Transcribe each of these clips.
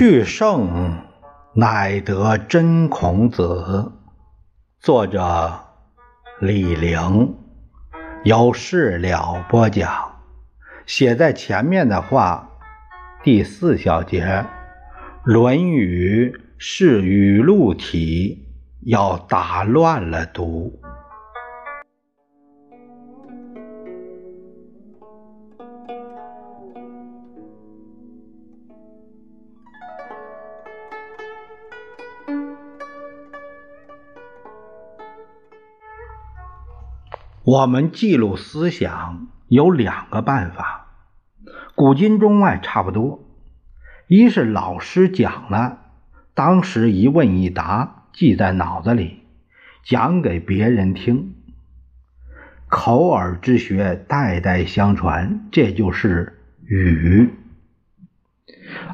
去圣乃得真孔子，作者李陵，有事了播讲。写在前面的话，第四小节，《论语》是语录体，要打乱了读。我们记录思想有两个办法，古今中外差不多。一是老师讲了，当时一问一答，记在脑子里，讲给别人听，口耳之学代代相传，这就是语。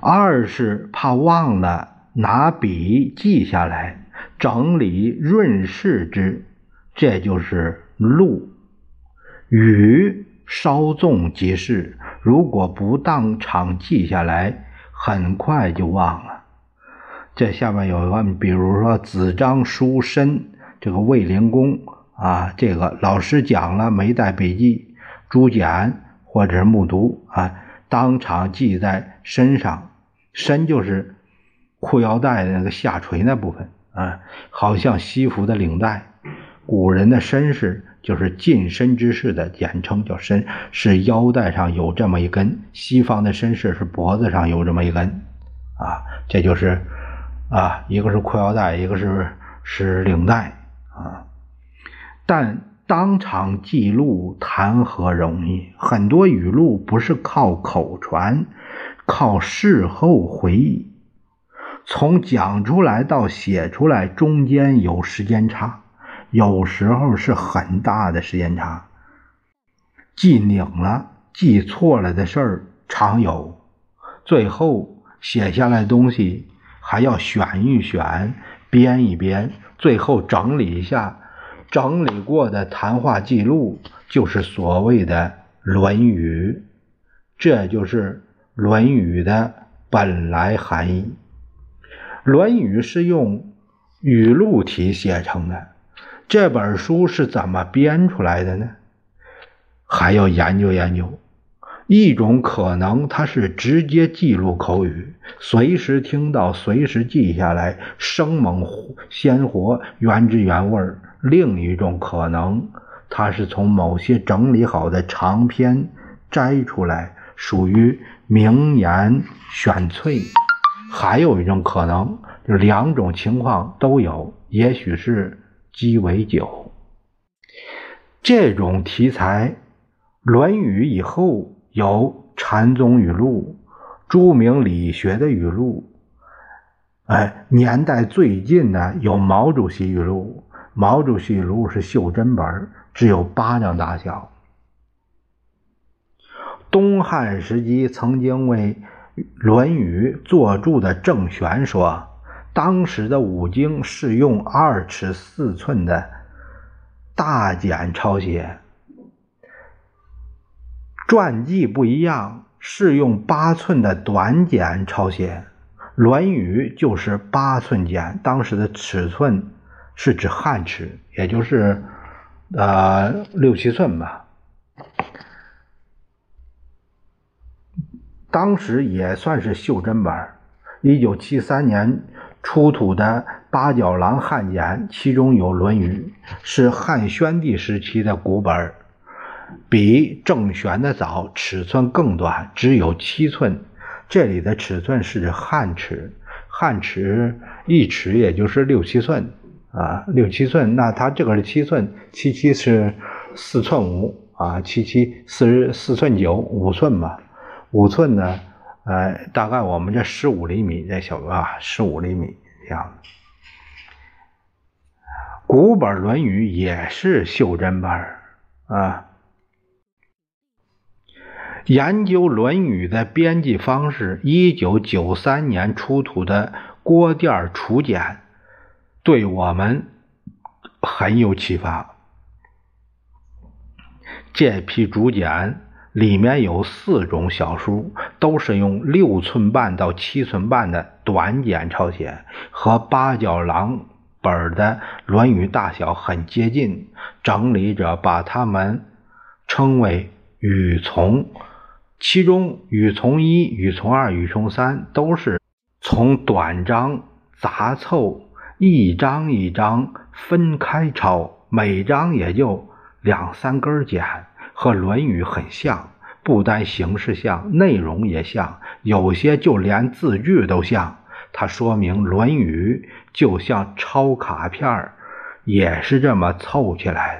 二是怕忘了，拿笔记下来，整理润饰之，这就是。录语稍纵即逝，如果不当场记下来，很快就忘了。这下面有一个，比如说子张书申，这个卫灵公啊，这个老师讲了没带笔记，朱简或者是木读啊，当场记在身上。身就是裤腰带的那个下垂那部分啊，好像西服的领带。古人的绅士就是近身之士的简称，叫绅，是腰带上有这么一根；西方的绅士是脖子上有这么一根，啊，这就是啊，一个是裤腰带，一个是是领带啊。但当场记录谈何容易？很多语录不是靠口传，靠事后回忆，从讲出来到写出来，中间有时间差。有时候是很大的时间差，记拧了、记错了的事儿常有，最后写下来东西还要选一选、编一编，最后整理一下，整理过的谈话记录就是所谓的《论语》，这就是《论语》的本来含义。《论语》是用语录体写成的。这本书是怎么编出来的呢？还要研究研究。一种可能，它是直接记录口语，随时听到，随时记下来，生猛鲜活，原汁原味儿；另一种可能，它是从某些整理好的长篇摘出来，属于名言选粹；还有一种可能，就是两种情况都有，也许是。鸡尾酒这种题材，《论语》以后有禅宗语录、著名理学的语录，哎，年代最近的有毛主席语录。毛主席语录是袖珍本，只有巴掌大小。东汉时期曾经为《论语》作注的郑玄说。当时的五经是用二尺四寸的大简抄写，传记不一样，是用八寸的短简抄写。《论语》就是八寸简，当时的尺寸是指汉尺，也就是呃六七寸吧。当时也算是袖珍本。一九七三年。出土的八角廊汉简，其中有《论语》，是汉宣帝时期的古本，比郑玄的早，尺寸更短，只有七寸。这里的尺寸是汉尺，汉尺一尺也就是六七寸啊，六七寸。那它这个是七寸，七七是四寸五啊，七七四十四寸九，五寸嘛，五寸呢？呃，大概我们这十五厘米，这小啊，十五厘米这样。古本《论语》也是袖珍本啊。研究《论语》的编辑方式，一九九三年出土的郭店楚简，对我们很有启发。这批竹简里面有四种小书，都是用六寸半到七寸半的短简抄写，和八角狼本的《论语》大小很接近。整理者把它们称为语从，其中《语从一》《语从二》《语从三》都是从短章杂凑，一章一章分开抄，每章也就两三根简。和《论语》很像，不单形式像，内容也像，有些就连字句都像。它说明《论语》就像抄卡片儿也是这么凑起来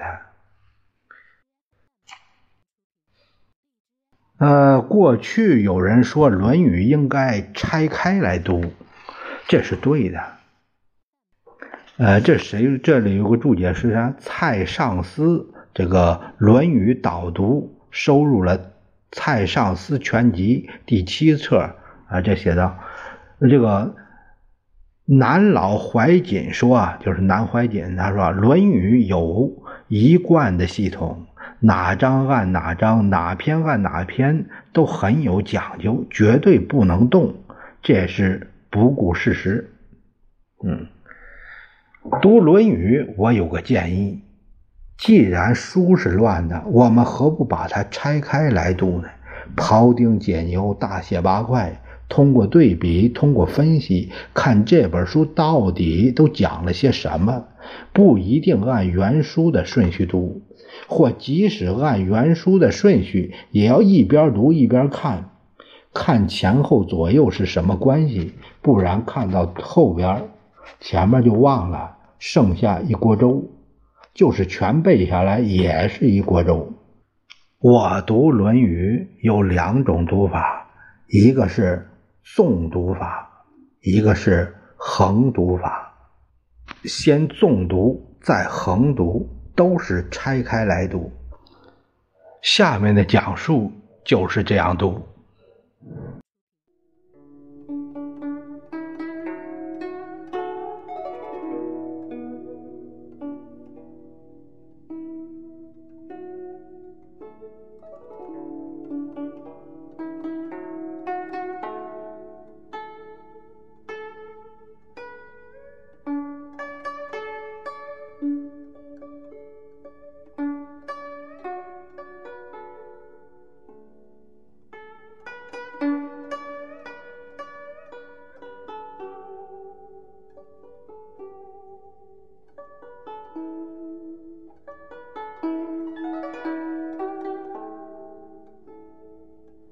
的。呃，过去有人说《论语》应该拆开来读，这是对的。呃，这谁？这里有个注解是啥？蔡尚思。这个《论语导读》收入了《蔡尚思全集》第七册啊，这写的：这个南老怀瑾说啊，就是南怀瑾，他说《论语》有一贯的系统，哪章按哪章，哪篇按哪篇，都很有讲究，绝对不能动，这是不顾事实。嗯，读《论语》，我有个建议。既然书是乱的，我们何不把它拆开来读呢？庖丁解牛，大卸八块，通过对比，通过分析，看这本书到底都讲了些什么。不一定按原书的顺序读，或即使按原书的顺序，也要一边读一边看，看前后左右是什么关系。不然看到后边，前面就忘了，剩下一锅粥。就是全背下来也是一锅粥。我读《论语》有两种读法，一个是纵读法，一个是横读法。先纵读，再横读，都是拆开来读。下面的讲述就是这样读。